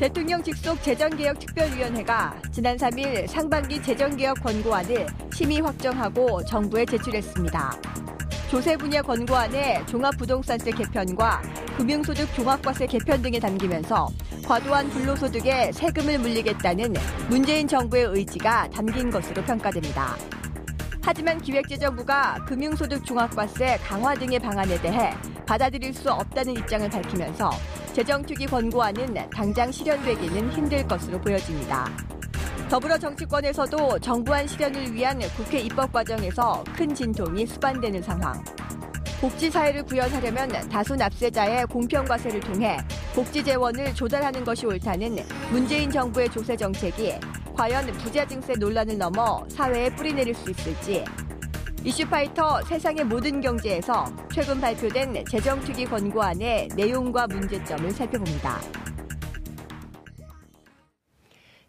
대통령 직속 재정개혁특별위원회가 지난 3일 상반기 재정개혁 권고안을 심의 확정하고 정부에 제출했습니다. 조세 분야 권고안에 종합부동산세 개편과 금융소득 종합과세 개편 등이 담기면서 과도한 불로소득에 세금을 물리겠다는 문재인 정부의 의지가 담긴 것으로 평가됩니다. 하지만 기획재정부가 금융소득 종합과세 강화 등의 방안에 대해 받아들일 수 없다는 입장을 밝히면서 재정투기 권고안은 당장 실현되기는 힘들 것으로 보여집니다. 더불어 정치권에서도 정부안 실현을 위한 국회 입법 과정에서 큰 진통이 수반되는 상황. 복지 사회를 구현하려면 다수 납세자의 공평 과세를 통해 복지 재원을 조달하는 것이 옳다는 문재인 정부의 조세 정책이 과연 부자 증세 논란을 넘어 사회에 뿌리내릴 수 있을지 이슈파이터 세상의 모든 경제에서 최근 발표된 재정투기 권고안의 내용과 문제점을 살펴봅니다.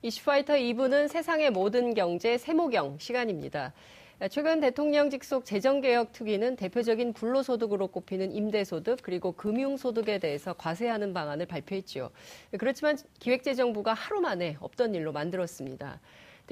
이슈파이터 2부는 세상의 모든 경제 세모경 시간입니다. 최근 대통령 직속 재정개혁 특위는 대표적인 불로소득으로 꼽히는 임대소득 그리고 금융소득에 대해서 과세하는 방안을 발표했죠. 그렇지만 기획재정부가 하루 만에 없던 일로 만들었습니다.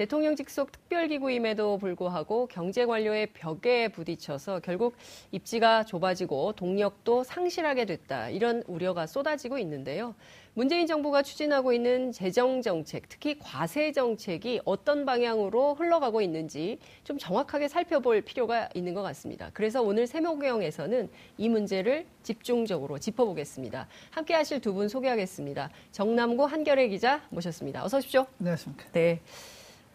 대통령 직속 특별기구임에도 불구하고 경제 관료의 벽에 부딪혀서 결국 입지가 좁아지고 동력도 상실하게 됐다. 이런 우려가 쏟아지고 있는데요. 문재인 정부가 추진하고 있는 재정 정책, 특히 과세 정책이 어떤 방향으로 흘러가고 있는지 좀 정확하게 살펴볼 필요가 있는 것 같습니다. 그래서 오늘 세모경에서는 이 문제를 집중적으로 짚어보겠습니다. 함께 하실 두 분 소개하겠습니다. 정남고 한결의 기자 모셨습니다. 어서 오십시오. 안녕하십니까. 네.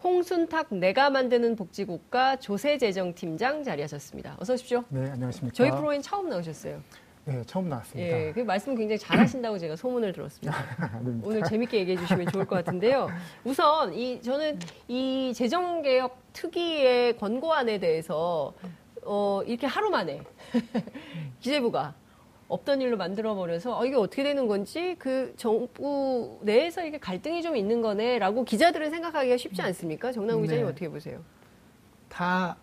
홍순탁 내가 만드는 복지국가 조세재정팀장 자리하셨습니다. 어서 오십시오. 네, 안녕하십니까. 저희 프로인 처음 나오셨어요. 네, 처음 나왔습니다. 예, 그 말씀 굉장히 잘하신다고 제가 소문을 들었습니다. 오늘 재밌게 얘기해 주시면 좋을 것 같은데요. 우선 이 저는 이 재정 개혁 특위의 권고안에 대해서 어, 이렇게 하루 만에 기재부가 없던 일로 만들어버려서 어, 이게 어떻게 되는 건지 그 정부 내에서 이게 갈등이 좀 있는 거네라고 기자들은 생각하기가 쉽지 않습니까? 정남 기자님 네. 어떻게 보세요? 다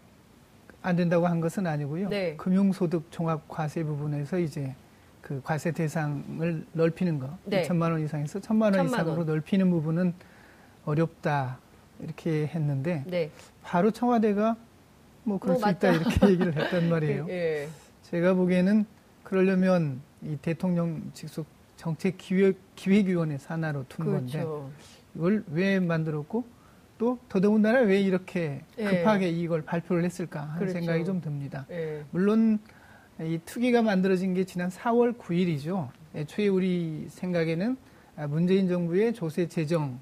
안 된다고 한 것은 아니고요. 네. 금융소득 종합 과세 부분에서 이제 그 과세 대상을 넓히는 거, 네. 2천만 원 이상에서 1천만 원 이상으로 원. 넓히는 부분은 어렵다 이렇게 했는데 네. 바로 청와대가 뭐 그럴 뭐수 있다 맞다. 이렇게 얘기를 했단 말이에요. 예. 제가 보기에는 그러려면 이 대통령 직속 정책 기획 기획위원회 산하로 둔 건데 그렇죠. 이걸 왜 만들었고 또 더더군다나 왜 이렇게 예. 급하게 이걸 발표를 했을까 하는 그렇죠. 생각이 좀 듭니다. 예. 물론 이 투기가 만들어진 게 지난 4월 9일이죠. 애초에 우리 생각에는 아, 문재인 정부의 조세 재정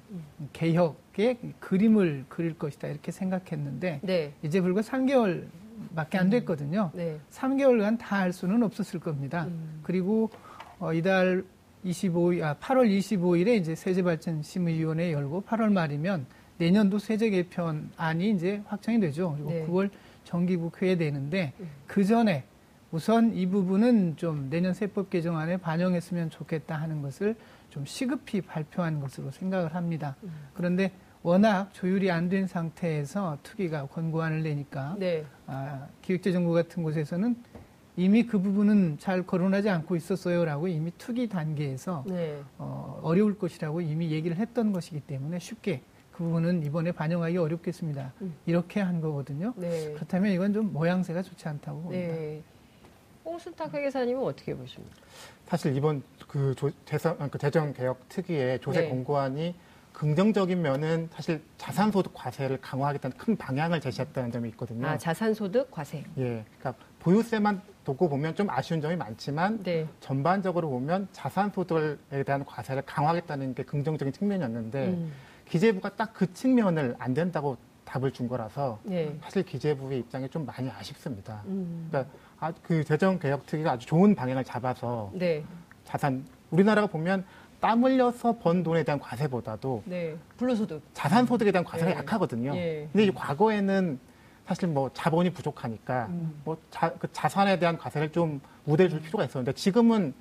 개혁의 그림을 그릴 것이다 이렇게 생각했는데 네. 이제 불과 3개월 밖에 안 됐거든요. 네. 3개월간 다 할 수는 없었을 겁니다. 음. 그리고 어, 이달 25일, 아, 8월 25일에 이제 세제발전심의위원회 열고 8월 말이면 내년도 세제 개편안이 이제 확정이 되죠. 그리고 네. 9월 정기국회에 되는데 그 전에 우선 이 부분은 좀 내년 세법 개정안에 반영했으면 좋겠다 하는 것을 좀 시급히 발표한 것으로 생각을 합니다. 음. 그런데 워낙 조율이 안 된 상태에서 투기가 권고안을 내니까 네. 아, 기획재정부 같은 곳에서는 이미 그 부분은 잘 거론하지 않고 있었어요라고 이미 투기 단계에서 네. 어, 어려울 것이라고 이미 얘기를 했던 것이기 때문에 쉽게 그 부분은 이번에 반영하기 어렵겠습니다. 음. 이렇게 한 거거든요. 네. 그렇다면 이건 좀 모양새가 좋지 않다고 봅니다. 네. 홍순탁 회계사님은 어떻게 보십니까? 사실 이번 그 조- 재정, 그 재정 개혁 특위의 조세 네. 권고안이 긍정적인 면은 사실 자산소득 과세를 강화하겠다는 큰 방향을 제시했다는 점이 있거든요. 아, 자산소득 과세. 예, 그러니까 보유세만 두고 보면 좀 아쉬운 점이 많지만 네. 전반적으로 보면 자산소득에 대한 과세를 강화하겠다는 게 긍정적인 측면이었는데 음. 기재부가 딱 그 측면을 안 된다고 답을 준 거라서 네. 사실 기재부의 입장이 좀 많이 아쉽습니다. 음. 그러니까 아, 그 재정 개혁 특위가 아주 좋은 방향을 잡아서 네. 자산 우리나라가 보면 땀 흘려서 번 돈에 대한 과세보다도 네. 불로소득. 자산 소득에 대한 과세가 예. 약하거든요. 예. 근데 이 과거에는 사실 뭐 자본이 부족하니까 음. 뭐 자, 그 자산에 대한 과세를 좀 우대해 줄 필요가 있었는데 지금은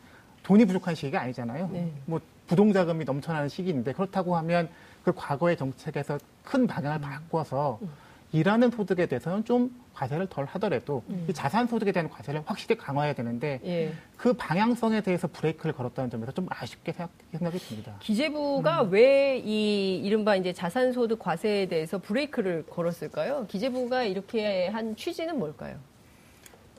돈이 부족한 시기가 아니잖아요. 네. 뭐 부동자금이 넘쳐나는 시기인데 그렇다고 하면 그 과거의 정책에서 큰 방향을 음. 바꿔서 일하는 소득에 대해서는 좀 과세를 덜 하더라도 음. 이 자산 소득에 대한 과세를 확실히 강화해야 되는데 예. 그 방향성에 대해서 브레이크를 걸었다는 점에서 좀 아쉽게 생각, 생각이 듭니다. 기재부가 왜이 이른바 이제 자산 소득 과세에 대해서 브레이크를 걸었을까요? 기재부가 이렇게 한 취지는 뭘까요?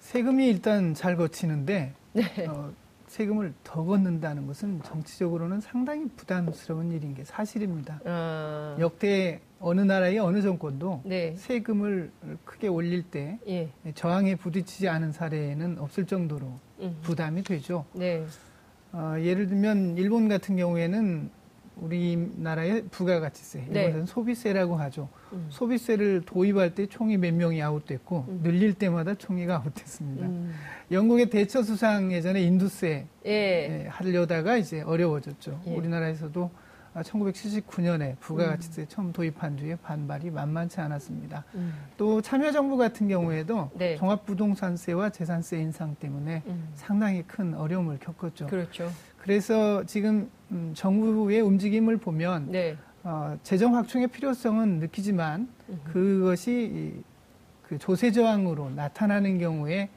세금이 일단 잘 거치는데 네. 어, 세금을 더 걷는다는 것은 정치적으로는 상당히 부담스러운 일인 게 사실입니다. 아, 역대 어느 나라의 어느 정권도 네. 세금을 크게 올릴 때 예. 저항에 부딪히지 않은 사례는 없을 정도로 음. 부담이 되죠. 네. 어, 예를 들면 일본 같은 경우에는 우리나라의 부가가치세, 네. 이것은 소비세라고 하죠. 음. 소비세를 도입할 때 총이 몇 명이 아웃됐고 음. 늘릴 때마다 총리가 아웃됐습니다. 음. 영국의 대처 수상 예전에 인두세 예. 예, 하려다가 이제 어려워졌죠. 예. 우리나라에서도 1979년에 부가가치세 처음 도입한 뒤에 반발이 만만치 않았습니다. 음. 또 참여정부 같은 경우에도 네. 종합부동산세와 재산세 인상 때문에 음. 상당히 큰 어려움을 겪었죠. 그렇죠. 그래서 지금 음, 정부의 움직임을 보면 네. 어, 재정 확충의 필요성은 느끼지만 음. 그것이 이, 그 조세 저항으로 나타나는 경우에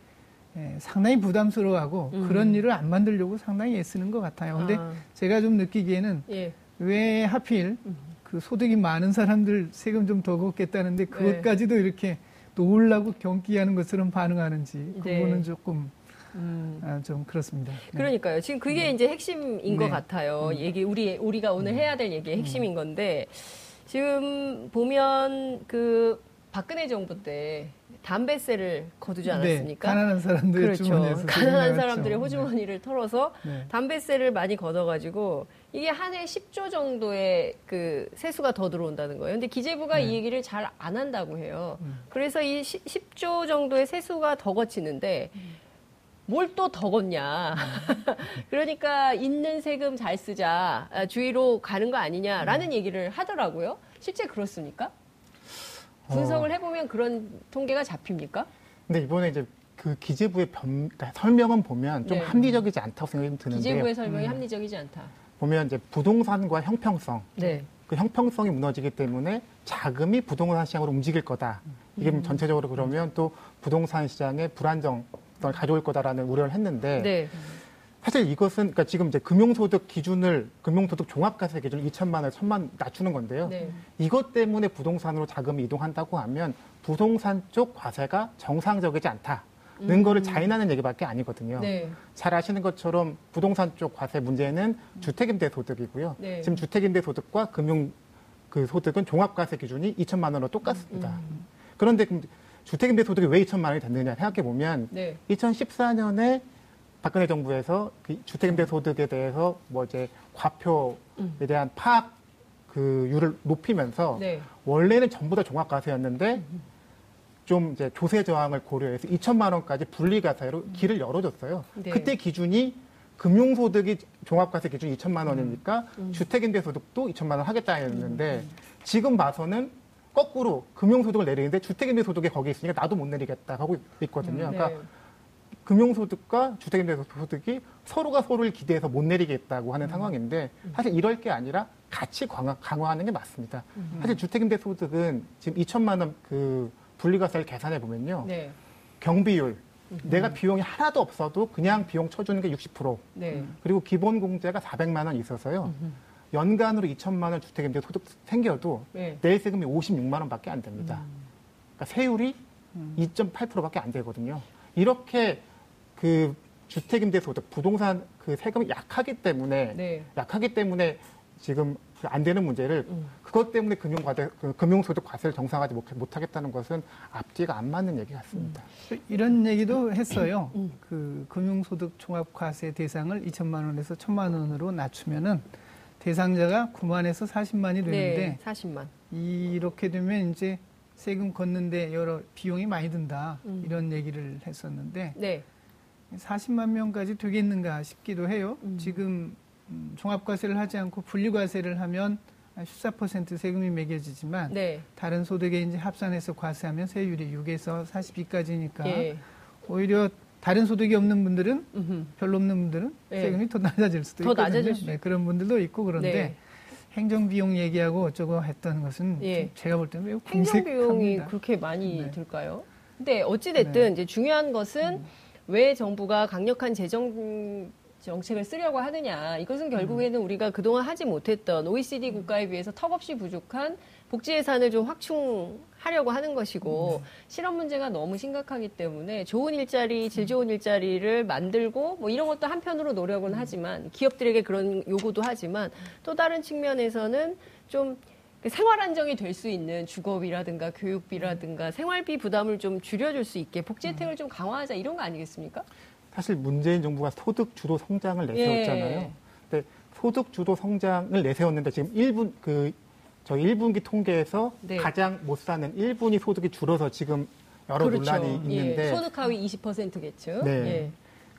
예, 상당히 부담스러워하고 음. 그런 일을 안 만들려고 상당히 애쓰는 것 같아요. 근데 아, 제가 좀 느끼기에는 예. 왜 하필 음. 그 소득이 많은 사람들 세금 좀 더 걷겠다는데 네. 그것까지도 이렇게 놀라고 경기하는 것처럼 반응하는지 네. 그거는 조금 음. 아, 좀 그렇습니다. 네. 그러니까요. 지금 그게 이제 핵심인 것 네. 같아요. 음. 얘기 우리 우리가 오늘 해야 될 얘기의 핵심인 건데 지금 보면 그 박근혜 정부 때 담배세를 거두지 않았습니까? 네, 가난한 사람들의 그렇죠. 주머니에서 가난한 사람들의. 호주머니를 털어서 네. 네. 담배세를 많이 걷어가지고 이게 한 해 10조 정도의 그 세수가 더 들어온다는 거예요. 근데 기재부가 네. 이 얘기를 잘 안 한다고 해요. 음. 그래서 이 10, 조 정도의 세수가 더 거치는데 뭘 또 더 걷냐. 그러니까 있는 세금 잘 쓰자. 아, 주의로 가는 거 아니냐라는 얘기를 하더라고요. 실제 그렇습니까? 분석을 해보면 그런 통계가 잡힙니까? 근데 이번에 이제 그 기재부의 변, 그러니까 설명은 보면 좀 네. 합리적이지 않다고 생각이 드는데요. 기재부의 설명이 음. 합리적이지 않다. 보면 이제 부동산과 형평성, 네. 그 형평성이 무너지기 때문에 자금이 부동산 시장으로 움직일 거다. 이게 음. 전체적으로 그러면 또 부동산 시장의 불안정 성을 가져올 거다라는 우려를 했는데 네. 사실 이것은 그러니까 지금 이제 금융소득 기준을 금융소득 종합과세 기준을 2천만 원, 1천만 원 낮추는 건데요. 네. 이것 때문에 부동산으로 자금이 이동한다고 하면 부동산 쪽 과세가 정상적이지 않다 는 음. 거를 자인하는 얘기밖에 아니거든요. 네. 잘 아시는 것처럼 부동산 쪽 과세 문제는 주택임대 소득이고요. 네. 지금 주택임대 소득과 금융 그 소득은 종합과세 기준이 2천만 원으로 똑같습니다. 음. 그런데 그럼 주택임대 소득이 왜 2천만 원이 됐느냐 생각해 보면 네. 2014년에 박근혜 정부에서 그 주택임대 소득에 대해서 뭐 이제 과표에 음. 대한 파악 그율을 높이면서 네. 원래는 전부 다 종합과세였는데 좀 이제 조세 저항을 고려해서 2천만 원까지 분리과세로 길을 열어줬어요. 네. 그때 기준이 금융소득이 종합과세 기준 2천만 원이니까 음. 주택임대소득도 2천만 원 하겠다였는데 지금 봐서는 거꾸로 금융소득을 내리는데 주택임대소득이 거기 있으니까 나도 못 내리겠다 하고 있거든요. 그러니까 네. 금융소득과 주택임대소득이 서로가 서로를 기대해서 못 내리겠다고 하는 상황인데 사실 이럴 게 아니라 같이 강화, 강화하는 게 맞습니다. 사실 주택임대소득은 지금 2천만 원 그 분리과세를 계산해 보면요. 네. 경비율 내가 비용이 하나도 없어도 그냥 비용 쳐주는 게 60%. 네. 그리고 기본 공제가 400만 원 있어서요. 연간으로 2천만 원 주택 임대 소득 생겨도 네. 내 세금이 56만 원밖에 안 됩니다. 그러니까 세율이 2.8%밖에 안 되거든요. 이렇게 그 주택 임대 소득, 부동산 그 세금이 약하기 때문에 네. 약하기 때문에 지금 그안 되는 문제를 음. 그것 때문에 금융 과세, 그 금융 소득 과세를 정상화하지 못- 못하겠다는 것은 앞뒤가 안 맞는 얘기 같습니다. 이런 얘기도 했어요. 음. 그 금융 소득 종합 과세 대상을 2천만 원에서 1천만 원으로 낮추면은 대상자가 9만에서 40만이 되는데 네. 40만. 이렇게 되면 이제 세금 걷는데 여러 비용이 많이 든다 음. 이런 얘기를 했었는데 네. 40만 명까지 되겠는가 싶기도 해요. 음. 지금 음, 종합과세를 하지 않고 분리과세를 하면 14% 세금이 매겨지지만 네. 다른 소득에 이제 합산해서 과세하면 세율이 6에서 42까지니까 예. 오히려 다른 소득이 없는 분들은 음흠. 별로 없는 분들은 네. 세금이 더 낮아질 수도 더 있거든요. 낮아질 수 네, 그런 분들도 있고 그런데 네. 행정 비용 얘기하고 어쩌고 했던 것은 예. 제가 볼 때는 매우 행정 비용이. 그렇게 많이 네. 들까요? 근데 어찌 됐든 네. 이제 중요한 것은 왜 정부가 강력한 재정 정책을 쓰려고 하느냐. 이것은 결국에는 우리가 그동안 하지 못했던 OECD 국가에 비해서 턱없이 부족한 복지 예산을 좀 확충하려고 하는 것이고 실업 문제가 너무 심각하기 때문에 좋은 일자리, 질 좋은 일자리를 만들고 뭐 이런 것도 한편으로 노력은 하지만 기업들에게 그런 요구도 하지만 또 다른 측면에서는 좀 생활 안정이 될 수 있는 주거비라든가 교육비라든가 생활비 부담을 좀 줄여줄 수 있게 복지 혜택을 좀 강화하자 이런 거 아니겠습니까? 사실 문재인 정부가 소득 주도 성장을 내세웠잖아요. 예. 근데 소득 주도 성장을 내세웠는데 지금 1분 그 저희 1분기 통계에서 네. 가장 못 사는 1분위 소득이 줄어서 지금 여러 논란이 있는데 예. 소득 하위 20% 계층. 네. 예.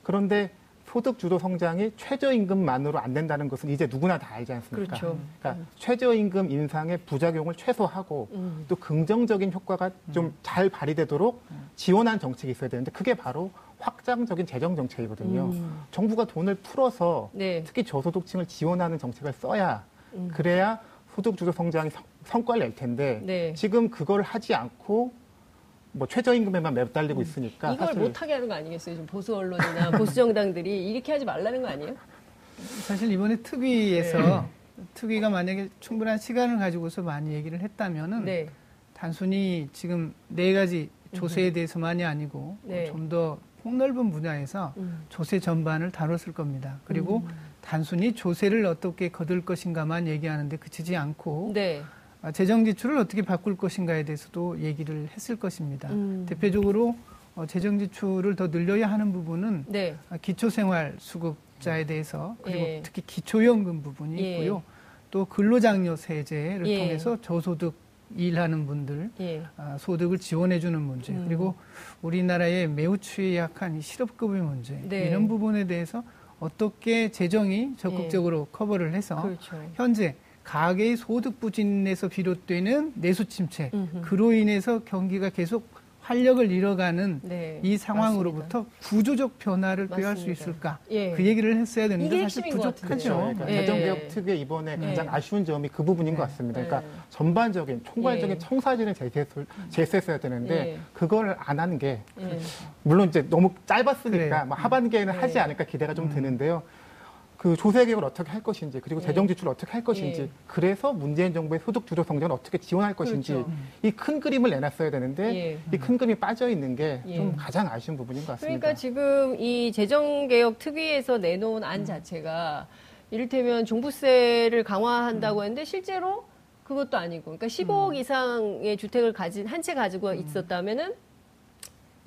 그런데 소득 주도 성장이 최저임금만으로 안 된다는 것은 이제 누구나 다 알지 않습니까? 그렇죠. 그러니까 최저임금 인상의 부작용을 최소화하고 음. 또 긍정적인 효과가 좀잘 발휘되도록 지원한 정책이 있어야 되는데 그게 바로 확장적인 재정 정책이거든요. 음. 정부가 돈을 풀어서 네. 특히 저소득층을 지원하는 정책을 써야 음. 그래야 소득 주도 성장이 성, 성과를 낼 텐데 네. 지금 그걸 하지 않고 뭐 최저임금에만 매달리고 있으니까 음. 이걸 사실 못하게 하는 거 아니겠어요? 지금 보수 언론이나 보수 정당들이 이렇게 하지 말라는 거 아니에요? 사실 이번에 특위에서 네. 특위가 만약에 충분한 시간을 가지고서 많이 얘기를 했다면은 네. 단순히 지금 네 가지 조세에 대해서만이 아니고 네. 좀더 폭넓은 분야에서 음. 조세 전반을 다뤘을 겁니다. 그리고 단순히 조세를 어떻게 거둘 것인가만 얘기하는데 그치지 않고 네. 아, 재정 지출을 어떻게 바꿀 것인가에 대해서도 얘기를 했을 것입니다. 음. 대표적으로 어, 재정 지출을 더 늘려야 하는 부분은 네. 아, 기초생활 수급자에 대해서 그리고 예. 특히 기초연금 부분이 예. 있고요. 또 근로장려 세제를 예. 통해서 저소득 일하는 분들 예. 아, 소득을 지원해주는 문제 음. 그리고 우리나라의 매우 취약한 이 실업급여 문제 네. 이런 부분에 대해서 어떻게 재정이 적극적으로 커버를 해서 그렇죠. 현재 가계의 소득 부진에서 비롯되는 내수 침체 음흠. 그로 인해서 경기가 계속 활력을 잃어가는 네. 이 상황으로부터 구조적 변화를 꾀할 수 맞습니다. 있을까? 예. 그 얘기를 했어야 되는데 이게 사실 부족하죠. 같은데요. 그러니까 예. 재정개혁 특유의 이번에 네. 가장 아쉬운 점이 그 부분인 것 네. 같습니다. 네. 그러니까 전반적인 총괄적인 예. 청사진을 제시했을, 제시했어야 되는데 예. 그걸 안 하는 게 예. 물론 이제 너무 짧았으니까 그래요. 뭐 하반기에는 네. 하지 않을까 기대가 좀 음. 드는데요. 그 조세 개혁을 어떻게 할 것인지 그리고 예. 재정 지출을 어떻게 할 것인지 예. 그래서 문재인 정부의 소득 주도 성장을 어떻게 지원할 것인지 그렇죠. 이 큰 그림을 내놨어야 되는데 예. 이큰 그림이 빠져 있는 게좀 예. 가장 아쉬운 부분인 것 같습니다. 그러니까 지금 이 재정 개혁 특위에서 내놓은 안 자체가 이를테면 종부세를 강화한다고 했는데 실제로 그것도 아니고, 그러니까 15억 이상의 주택을 가진 한 채 가지고 있었다면은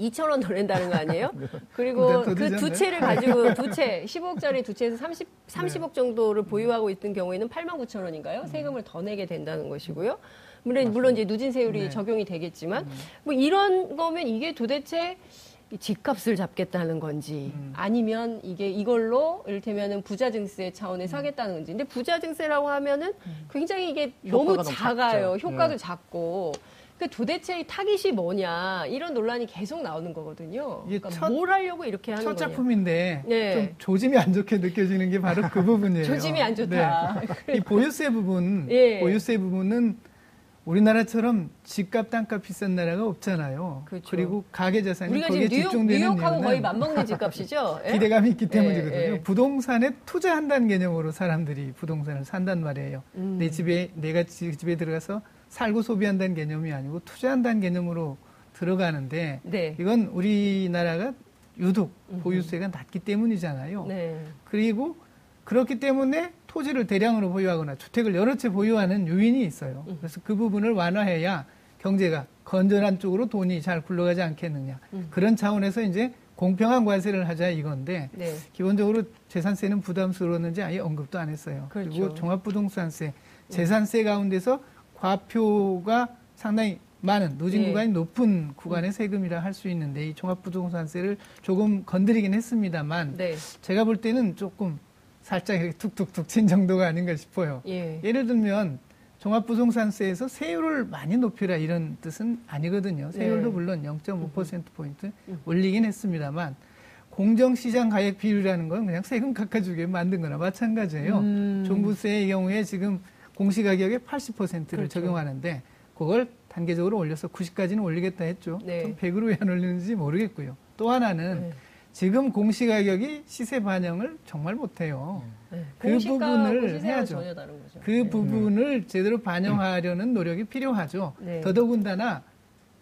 2천 원 더 낸다는 거 아니에요? 그리고 그보다 더그 두? 채를 가지고 두 채, 15억짜리 두 채에서 30, 30억 정도를 보유하고 있던 경우에는 8만 9천 원인가요? 세금을 더 내게 된다는 것이고요. 물론, 물론 이제 누진세율이 네. 적용이 되겠지만, 뭐 이런 거면 이게 도대체 이 집값을 잡겠다는 건지 음. 아니면 이게 이걸로 이를테면은 부자 증세 차원에서 하겠다는 건지. 근데 부자 증세라고 하면은 굉장히 이게 너무 작아요. 작죠. 효과도 예. 작고. 그 도대체 이 타깃이 뭐냐 이런 논란이 계속 나오는 거거든요. 이게 그러니까 첫- 뭘 하려고 이렇게 하는 첫 거냐. 작품인데 네. 좀 조짐이 안 좋게 느껴지는 게 바로 그 부분이에요. 조짐이 안 좋다. 네. 이 보유세 부분, 예. 보유세 부분은 우리나라처럼 집값, 땅값 비싼 나라가 없잖아요. 그렇죠. 리고 가계 자산이 우리가 거기에 뉴욕, 집중되는 뉴욕하고 거의 맞먹는 집값이죠. 예? 기대감이 있기 예, 때문이거든요. 예. 부동산에 투자한다는 개념으로 사람들이 부동산을 산단 말이에요. 음. 내 집에 내가 지- 집에 들어가서 살고 소비한다는 개념이 아니고 투자한다는 개념으로 들어가는데 네. 이건 우리나라가 유독 보유세가 낮기 때문이잖아요. 네. 그리고 그렇기 때문에 토지를 대량으로 보유하거나 주택을 여러 채 보유하는 요인이 있어요. 음. 그래서 그 부분을 완화해야 경제가 건전한 쪽으로 돈이 잘 굴러가지 않겠느냐. 음. 그런 차원에서 이제 공평한 관세를 하자 이건데 네. 기본적으로 재산세는 부담스러웠는지 아예 언급도 안 했어요. 그렇죠. 리고 종합부동산세, 재산세 가운데서 과표가 상당히 많은 노진 예. 구간이 높은 구간의 세금이라 할 수 있는데 이 종합부동산세를 조금 건드리긴 했습니다만 네. 제가 볼 때는 조금 살짝 이렇게 툭툭툭 친 정도가 아닌가 싶어요. 예. 예를 들면 종합부동산세에서 세율을 많이 높이라 이런 뜻은 아니거든요. 세율도 네. 물론 0.5%포인트 올리긴 했습니다만 공정시장 가액 비율이라는 건 그냥 세금 깎아주게 만든 거나 마찬가지예요. 음. 종부세의 경우에 지금 공시가격의 80%를 그렇죠. 적용하는데 그걸 단계적으로 올려서 90까지는 올리겠다 했죠. 네. 좀 100으로 왜 안 올리는지 모르겠고요. 또 하나는 네. 지금 공시가격이 시세 반영을 정말 못해요. 네. 그 공시가하고 부분을 해야죠. 그 부분을 제대로 반영하려는 노력이 필요하죠. 네. 더더군다나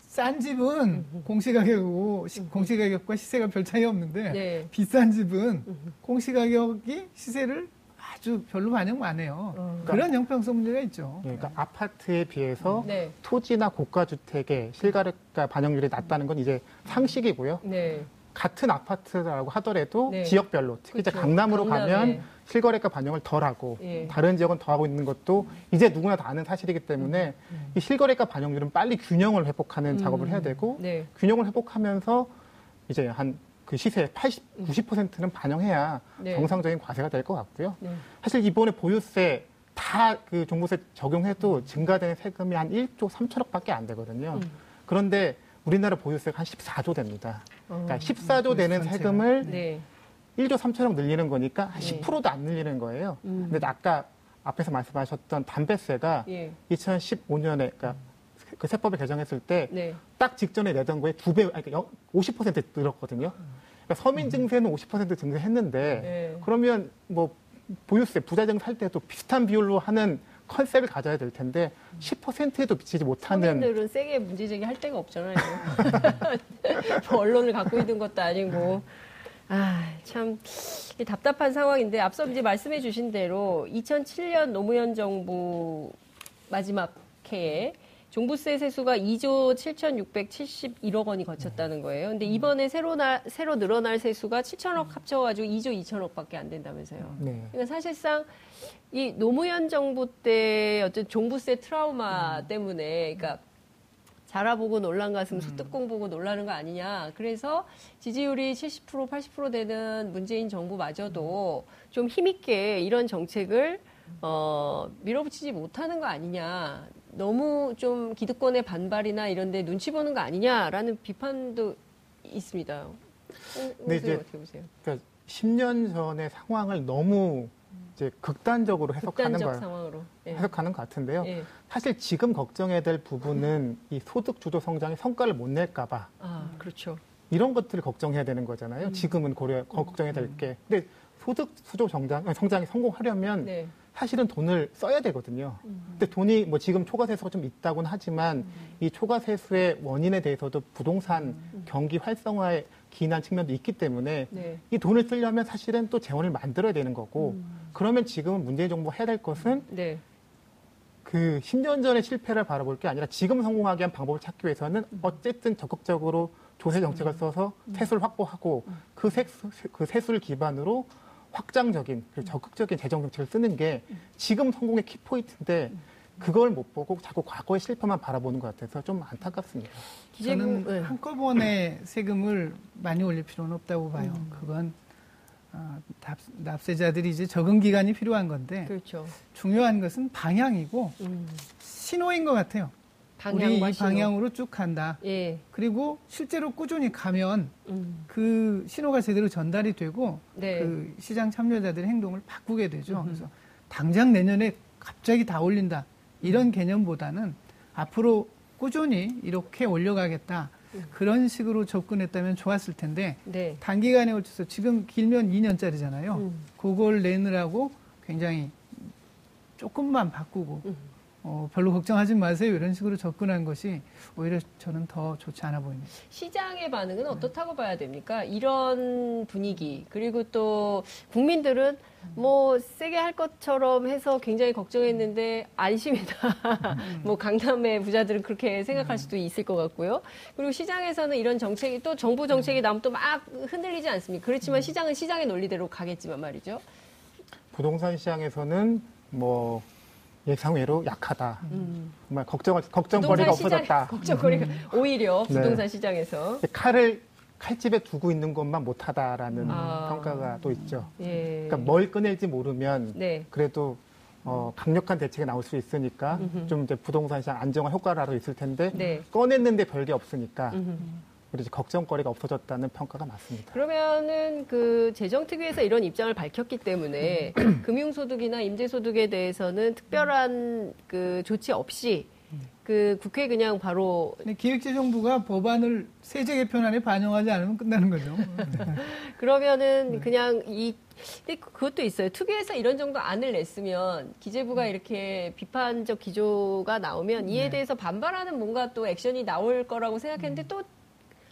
싼 집은 공시가격이고 시- 공시가격과 시세가 별 차이 없는데 네. 비싼 집은 공시가격이 시세를 아주 별로 반영 안 해요. 어. 그런 형평성 문제가 있죠. 그러니까 아파트에 비해서 네. 토지나 고가 주택의 실가격과 반영률이 낮다는 건 이제 상식이고요. 네. 같은 아파트라고 하더라도 네. 지역별로 특히 이제 그렇죠. 강남으로 강남에. 가면 실거래가 반영을 덜하고 예. 다른 지역은 더 하고 있는 것도 이제 누구나 다 아는 사실이기 때문에 이 실거래가 반영률은 빨리 균형을 회복하는 음. 작업을 해야 되고 네. 균형을 회복하면서 이제 한 그 시세 80, 90%는 반영해야 네. 정상적인 과세가 될 것 같고요. 네. 사실 이번에 보유세 다 그 종부세 적용해도 증가되는 세금이 한 1조 3천억밖에 안 되거든요. 음. 그런데 우리나라 보유세가 한 14조 됩니다. 어. 그러니까 14조 되는 전체가. 세금을 네. 1조 3천억 늘리는 거니까 한 네. 10%도 안 늘리는 거예요. 음. 근데 아까 앞에서 말씀하셨던 담배세가 예. 2015년에 그러니까 그 세법을 개정했을 때 네. 딱 직전에 내던 거에 두 배, 아니, 그러니까 50% 늘었거든요. 그러니까 서민 증세는 50% 증세했는데 네. 그러면 뭐 보유세, 부자재금 살 때도 비슷한 비율로 하는 컨셉을 가져야 될 텐데 10%에도 미치지 못하는 서민들은 세게 문제제기 할 데가 없잖아요. 뭐 언론을 갖고 있는 것도 아니고. 아, 참이 답답한 상황인데 앞서 이제 말씀해 주신 대로 2007년 노무현 정부 마지막 해에 종부세 세수가 2조 7,671억 원이 거쳤다는 거예요. 근데 이번에 새로 나, 새로 늘어날 세수가 7천억 합쳐가지고 2조 2천억밖에 안 된다면서요. 네. 그러니까 사실상 이 노무현 정부 때 어떤 종부세 트라우마 때문에 그러니까 자라보고 놀란 가슴 소뚜껑 보고 놀라는 거 아니냐. 그래서 지지율이 70% 80% 되는 문재인 정부마저도 좀 힘있게 이런 정책을 어, 밀어붙이지 못하는 거 아니냐. 너무 좀 기득권의 반발이나 이런 데 눈치 보는 거 아니냐라는 비판도 있습니다. 홍 네, 선생님 이제 어떻게 보세요? 그러니까 10년 전의 상황을 너무 이제 극단적으로 해석하는 극단적 거 상황으로. 예. 해석하는 것 같은데요. 예. 사실 지금 걱정해야 될 부분은 이 소득 주도 성장의 성과를 못 낼까봐 아, 그렇죠. 이런 것들을 걱정해야 되는 거잖아요. 음. 지금은 고려 거- 걱정해야 될 게. 근데 소득 수조 성장 성장이 성공하려면 네. 사실은 돈을 써야 되거든요. 근데 돈이 뭐 지금 초과세수가 좀 있다고는 하지만 이 초과세수의 원인에 대해서도 부동산 경기 활성화에 기인한 측면도 있기 때문에 네. 이 돈을 쓰려면 사실은 또 재원을 만들어야 되는 거고 그러면 지금은 문재인 정부 해야 될 것은 네. 그 10년 전의 실패를 바라볼 게 아니라 지금 성공하게 한 방법을 찾기 위해서는 어쨌든 적극적으로 조세 정책을 써서 세수를 확보하고 그 세수, 그 세수를 기반으로 확장적인 그리고 적극적인 재정 정책을 쓰는 게 지금 성공의 키포인트인데 그걸 못 보고 자꾸 과거의 실패만 바라보는 것 같아서 좀 안타깝습니다. 저는 네. 한꺼번에 세금을 많이 올릴 필요는 없다고 봐요. 음. 그건 어, 납, 납세자들이 이제 적응 기간이 필요한 건데 그렇죠. 중요한 것은 방향이고 음. 신호인 것 같아요. 우리 이. 방향으로 쭉 간다. 예. 그리고 실제로 꾸준히 가면 음. 그 신호가 제대로 전달이 되고 네. 그 시장 참여자들의 행동을 바꾸게 되죠. 음흠. 그래서 당장 내년에 갑자기 다 올린다 이런 개념보다는 앞으로 꾸준히 이렇게 올려가겠다 그런 식으로 접근했다면 좋았을 텐데 네. 단기간에 걸쳐서 지금 길면 2년짜리잖아요. 음. 그걸 내느라고 굉장히 조금만 바꾸고 음. 어, 별로 걱정하지 마세요 이런 식으로 접근한 것이 오히려 저는 더 좋지 않아 보입니다. 시장의 반응은 어떻다고 봐야 됩니까? 이런 분위기 그리고 또 국민들은 뭐 세게 할 것처럼 해서 굉장히 걱정했는데 안심이다. 뭐 강남의 부자들은 그렇게 생각할 수도 있을 것 같고요. 그리고 시장에서는 이런 정책이 또 정부 정책이 나오면 또 막 흔들리지 않습니까? 그렇지만 시장은 시장의 논리대로 가겠지만 말이죠. 부동산 시장에서는 뭐 예상외로 약하다. 음. 정말 걱정을 걱정거리가 없어졌다. 걱정거리가 오히려 네. 부동산 시장에서 칼을 칼집에 두고 있는 것만 못하다라는 아. 평가가 또 있죠. 예. 그러니까 뭘 꺼낼지 모르면 네. 그래도 어, 강력한 대책이 나올 수 있으니까 음흠. 좀 이제 부동산 시장 안정화 효과라도 있을 텐데 네. 꺼냈는데 별게 없으니까 음흠. 우리 걱정거리가 없어졌다는 평가가 맞습니다. 그러면은 그 재정특위에서 이런 입장을 밝혔기 때문에 금융소득이나 임대소득에 대해서는 특별한 그 조치 없이 그 국회 그냥 바로 기획재정부가 법안을 세제 개편안에 반영하지 않으면 끝나는 거죠. 그러면은 그냥 이 근데 그것도 있어요. 특위에서 이런 정도 안을 냈으면 기재부가 이렇게 비판적 기조가 나오면 이에 네. 대해서 반발하는 뭔가 또 액션이 나올 거라고 생각했는데 또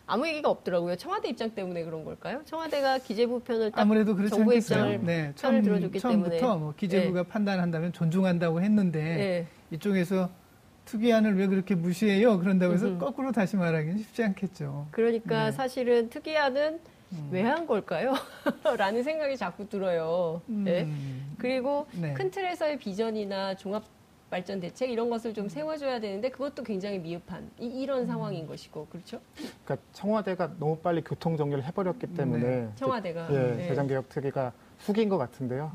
아무 얘기가 없더라고요. 청와대 입장 때문에 그런 걸까요? 청와대가 기재부 편을 딱 아무래도 그렇지 정부의 않겠어요. 입장을 네, 편을 들어줬기 처음부터 때문에. 뭐 기재부가 판단한다면 존중한다고 했는데 네. 이쪽에서 특위안을 왜 그렇게 무시해요? 그런다고 해서 음흠. 거꾸로 다시 말하기는 쉽지 않겠죠. 그러니까 네. 사실은 특위안은 음. 왜한 걸까요? 라는 생각이 자꾸 들어요. 네. 음, 그리고 네. 큰 틀에서의 비전이나 종합 발전 대책 이런 것을 좀 세워줘야 되는데 그것도 굉장히 미흡한 이, 런 음. 상황인 것이고 그렇죠? 그러니까 청와대가 너무 빨리 교통 정리를 해버렸기 때문에 네. 청와대가 예, 네. 재정 개혁 특위가 숙인 것 같은데요.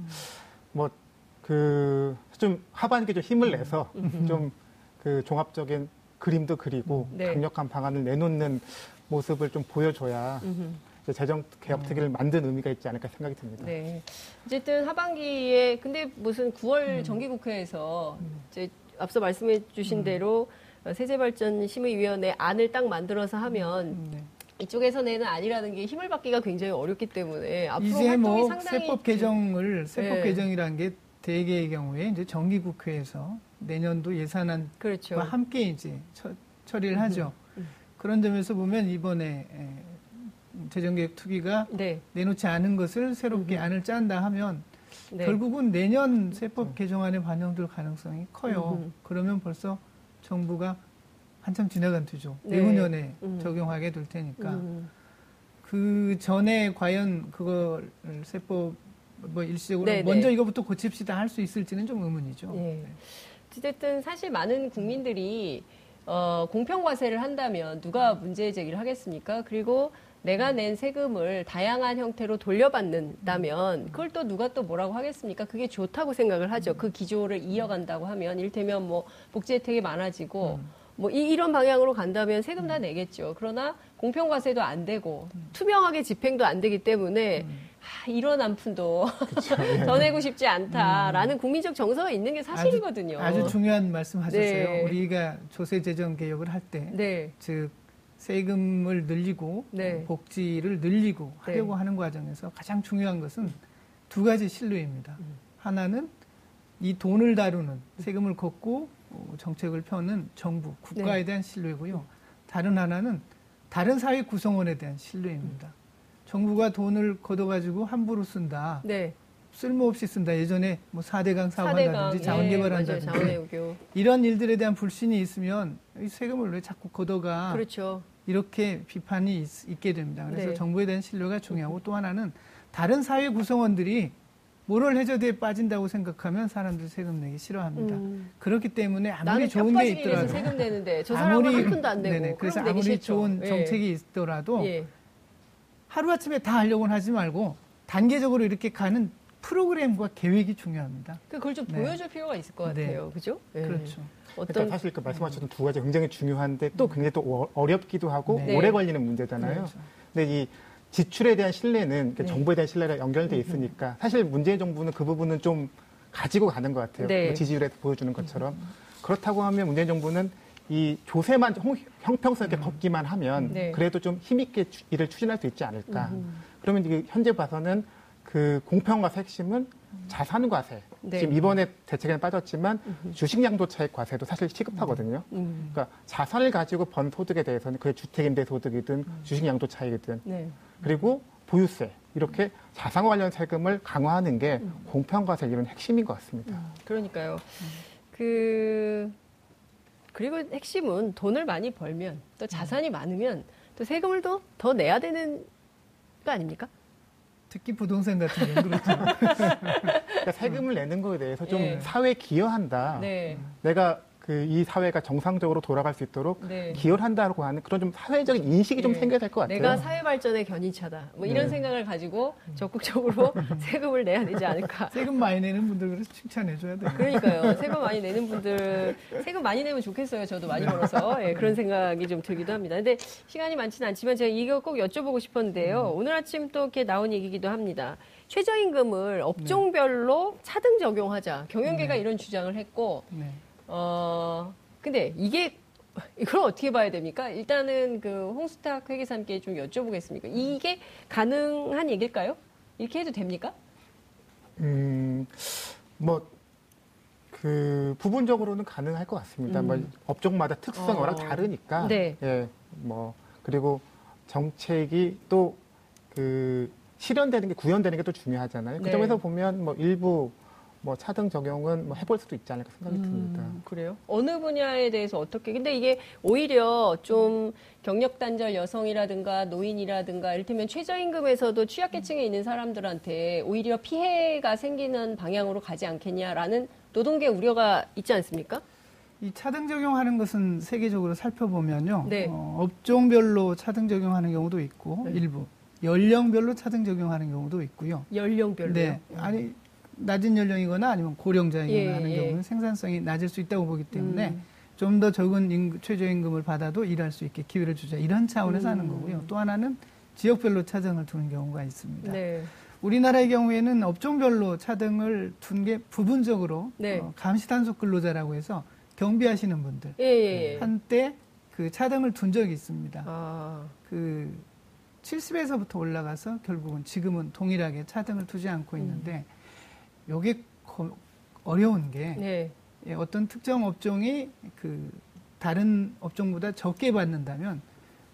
뭐그 좀 하반기에 좀 힘을 내서 좀그 종합적인 그림도 그리고 네. 강력한 방안을 내놓는 모습을 좀 보여줘야 재정 개혁 특위를 만든 의미가 있지 않을까 생각이 듭니다. 네. 어쨌든 하반기에 근데 무슨 9월 음. 정기국회에서 이제 앞서 말씀해 주신 대로 세제발전심의위원회 안을 딱 만들어서 하면 네. 이쪽에서 내는 아니라는 게 힘을 받기가 굉장히 어렵기 때문에 앞으로 이제 뭐 상당히 세법 개정을 세법 네. 개정이라는 게 대개의 경우에 이제 정기 국회에서 내년도 예산안과 그렇죠. 함께 이제 처, 처리를 하죠. 음. 그런 점에서 보면 이번에 에, 재정개혁 투기가 네. 내놓지 않은 것을 새롭게 음. 안을 짠다 하면 네. 결국은 내년 세법 개정안에 반영될 가능성이 커요. 음흠. 그러면 벌써 정부가 한참 지나간 뒤죠. 네. 내후년에 음. 적용하게 될 테니까 음. 그 전에 과연 그걸 세법 뭐 일시적으로 네, 먼저 네. 이거부터 고칩시다 할 수 있을지는 좀 의문이죠. 네. 어쨌든 사실 많은 국민들이 어, 공평과세를 한다면 누가 문제 제기를 하겠습니까? 그리고 내가 낸 세금을 다양한 형태로 돌려받는다면 그걸 또 누가 또 뭐라고 하겠습니까? 그게 좋다고 생각을 하죠. 그 기조를 이어간다고 하면 일테면 뭐 복지 혜택이 많아지고 뭐 이, 런 방향으로 간다면 세금 다 내겠죠. 그러나 공평과세도 안 되고 투명하게 집행도 안 되기 때문에 아, 이런 안푼도 더 내고 싶지 않다라는 국민적 정서가 있는 게 사실이거든요. 아주, 아주 중요한 말씀 하셨어요. 네. 우리가 조세 재정 개혁을 할 때, 네. 즉 세금을 늘리고 네. 복지를 늘리고 네. 하려고 하는 과정에서 가장 중요한 것은 두 가지 신뢰입니다. 음. 하나는 이 돈을 다루는 세금을 걷고 어, 정책을 펴는 정부, 국가에 네. 대한 신뢰고요. 다른 하나는 다른 사회 구성원에 대한 신뢰입니다. 정부가 돈을 걷어가지고 함부로 쓴다. 네. 쓸모없이 쓴다. 예전에 뭐 4대강 사대강, 사업한다든지 자원개발한다든지 예. 이런 일들에 대한 불신이 있으면 이 세금을 왜 자꾸 걷어가 그렇죠. 이렇게 비판이 있, 게 됩니다. 그래서 네. 정부에 대한 신뢰가 중요하고 또 하나는 다른 사회 구성원들이 모럴 해저드에 빠진다고 생각하면 사람들 세금 내기 싫어합니다. 음. 그렇기 때문에 아무리 좋은 펴게 있더라도 세금 내는데 저 사람은 한 푼도 안 내고 네네, 그래서 아무리 싫죠. 좋은 예. 정책이 있더라도 예. 하루 아침에 다 하려고는 하지 말고 단계적으로 이렇게 가는 프로그램과 계획이 중요합니다. 그걸 좀 네. 보여줄 필요가 있을 것 네. 같아요. 그죠? 예. 그렇죠. 그러니까 어떤 사실 그 말씀하셨던 두 가지 굉장히 중요한데 또 굉장히 또 어- 어렵기도 하고 네. 오래 걸리는 문제잖아요. 그렇죠. 근데 이 지출에 대한 신뢰는 그 네. 정부에 대한 신뢰가 연결돼 있으니까 사실 문재인 정부는 그 부분은 좀 가지고 가는 것 같아요. 네. 뭐 지지율에서 보여주는 것처럼 그렇다고 하면 문재인 정부는 이 조세만 형- 형평성 있게 걷기만 하면 네. 그래도 좀 힘있게 추- 일을 추진할 수 있지 않을까. 그러면 이게 현재 봐서는 그 공평과세 핵심은 자산과세. 네. 지금 이번에 대책에는 빠졌지만 주식양도차익 과세도 사실 시급하거든요. 음. 그러니까 자산을 가지고 번 소득에 대해서는 그게 주택임대 소득이든 주식양도차익이든 네. 그리고 보유세 이렇게 자산 관련 세금을 강화하는 게 공평과세 이런 핵심인 것 같습니다. 그러니까요. 그 그리고 핵심은 돈을 많이 벌면 또 자산이 많으면 또 세금을 더, 더 내야 되는 거 아닙니까? 특히 부동산 같은 경우 그렇죠. 그러니까 세금을 내는 거에 대해서 좀 예. 사회 기여한다. 네. 내가 그그이 사회가 정상적으로 돌아갈 수 있도록 네. 기여를 한다고 하는 그런 좀 사회적인 인식이 좀 네. 생겨야 될 것 같아요. 내가 사회 발전의 견인차다. 뭐 이런 네. 생각을 가지고 적극적으로 세금을 내야 되지 않을까. 세금 많이 내는 분들 그래서 칭찬해줘야 돼요. 그러니까요. 세금 많이 내는 분들 세금 많이 내면 좋겠어요. 저도 많이 벌어서 예, 그런 생각이 좀 들기도 합니다. 근데 시간이 많지는 않지만 제가 이거 꼭 여쭤보고 싶었는데요. 오늘 아침 또 이렇게 나온 얘기기도 합니다. 최저임금을 업종별로 차등 적용하자. 경영계가 이런 주장을 했고 네. 어 근데 이게 이걸 어떻게 봐야 됩니까? 일단은 그 홍수탁 회계사님께 좀 여쭤보겠습니다. 이게 가능한 얘기일까요? 이렇게 해도 됩니까? 음, 뭐, 그, 부분적으로는 가능할 것 같습니다. 음. 뭐, 업종마다 특성이 어. 워낙 다르니까. 네. 예, 뭐, 그리고 정책이 또, 그, 실현되는 게, 구현되는 게 또 중요하잖아요. 그 네. 점에서 보면 뭐, 일부, 뭐, 차등 적용은 뭐 해볼 수도 있지 않을까 생각이 듭니다. 음, 그래요? 어느 분야에 대해서 어떻게? 근데 이게 오히려 좀 경력 단절 여성이라든가 노인이라든가 이를테면 최저임금에서도 취약계층에 있는 사람들한테 오히려 피해가 생기는 방향으로 가지 않겠냐라는 노동계 우려가 있지 않습니까? 이 차등 적용하는 것은 세계적으로 살펴보면요. 네. 어, 업종별로 차등 적용하는 경우도 있고 네. 일부 연령별로 차등 적용하는 경우도 있고요. 연령별로. 네. 아니 낮은 연령이거나 아니면 고령자이거나 예, 하는 예. 경우는 생산성이 낮을 수 있다고 보기 때문에 음. 좀더 적은 임금- 최저임금을 받아도 일할 수 있게 기회를 주자 이런 차원에서 음. 하는 거고요. 또 하나는 지역별로 차등을 두는 경우가 있습니다. 네. 우리나라의 경우에는 업종별로 차등을 둔 게 부분적으로 네. 어, 감시단속 근로자라고 해서 경비하시는 분들 예, 예, 예. 한때 그 차등을 둔 적이 있습니다. 아, 그 70에서부터 올라가서 결국은 지금은 동일하게 차등을 두지 않고 있는데 요게 거- 어려운 게 네. 예, 어떤 특정 업종이 그 다른 업종보다 적게 받는다면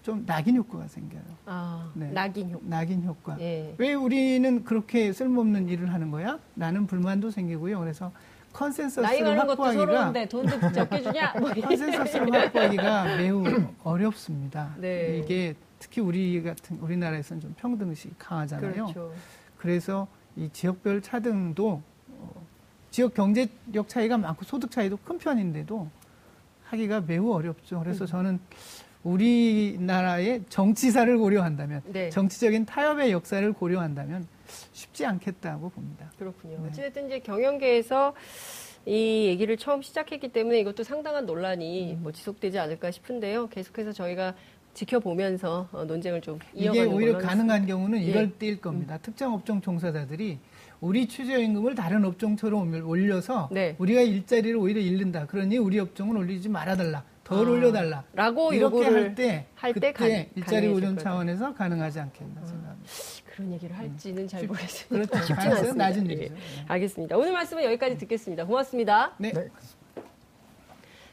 좀 낙인 효과가 생겨요. 아, 네. 낙인 효과. 낙인 효과. 예. 왜 우리는 그렇게 쓸모없는 일을 하는 거야? 라는 불만도 생기고요. 그래서 컨센서스를 확보하기가 돈도 적게 주냐? 뭐 컨센서스를 확보하기가 매우 어렵습니다. 네. 이게 특히 우리 같은 우리나라에서는 좀 평등의식이 강하잖아요. 그렇죠. 그래서 이 지역별 차등도 어, 지역 경제력 차이가 많고 소득 차이도 큰 편인데도 하기가 매우 어렵죠. 그래서 음. 저는 우리나라의 정치사를 고려한다면 네. 정치적인 타협의 역사를 고려한다면 쉽지 않겠다고 봅니다. 그렇군요. 네. 어쨌든 이제 경영계에서 이 얘기를 처음 시작했기 때문에 이것도 상당한 논란이 음. 뭐 지속되지 않을까 싶은데요. 계속해서 저희가 지켜보면서 어, 논쟁을 좀 이게 오히려 걸로 가능한 경우는 예. 이럴 때일 겁니다. 특정 업종 종사자들이 우리 최저임금을 다른 업종처럼 올려서 네. 우리가 일자리를 오히려 잃는다. 그러니 우리 업종은 올리지 말아달라. 덜 아, 올려달라. 라고 이렇게 요구를 할때할 그때 일자리 보존. 차원에서 가능하지 않겠나 생각합니다. 그런 얘기를 할지는 잘 쉽- 모르겠습니다. 그렇죠. 가능성은 않습니다. 낮은 예. 일이죠. 네. 알겠습니다. 오늘 말씀은 여기까지 듣겠습니다. 고맙습니다. 네. 네.